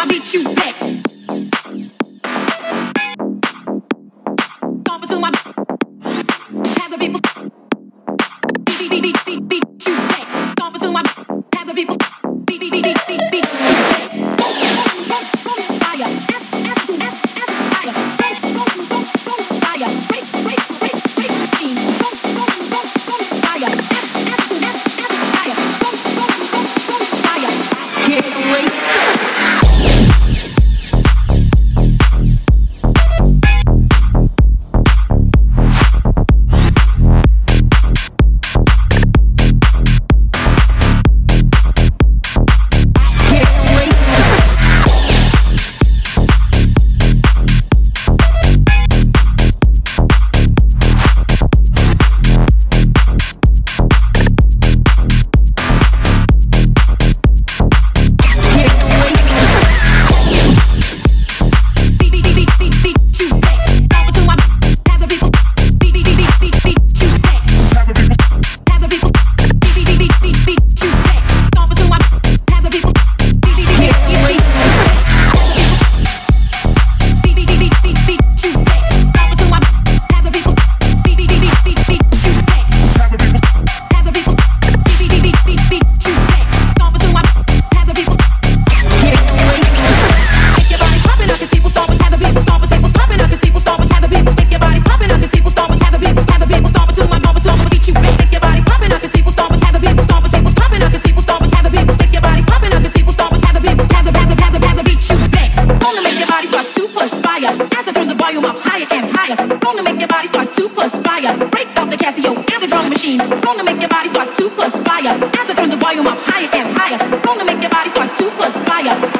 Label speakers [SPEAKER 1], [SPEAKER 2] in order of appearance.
[SPEAKER 1] I beat you back. Stomping to my. volume up higher and higher. Gonna make your body start to perspire. Break off the Casio and the drum machine. Gonna make your body start to perspire. As I turn the volume up higher and higher. Gonna make your body start to perspire.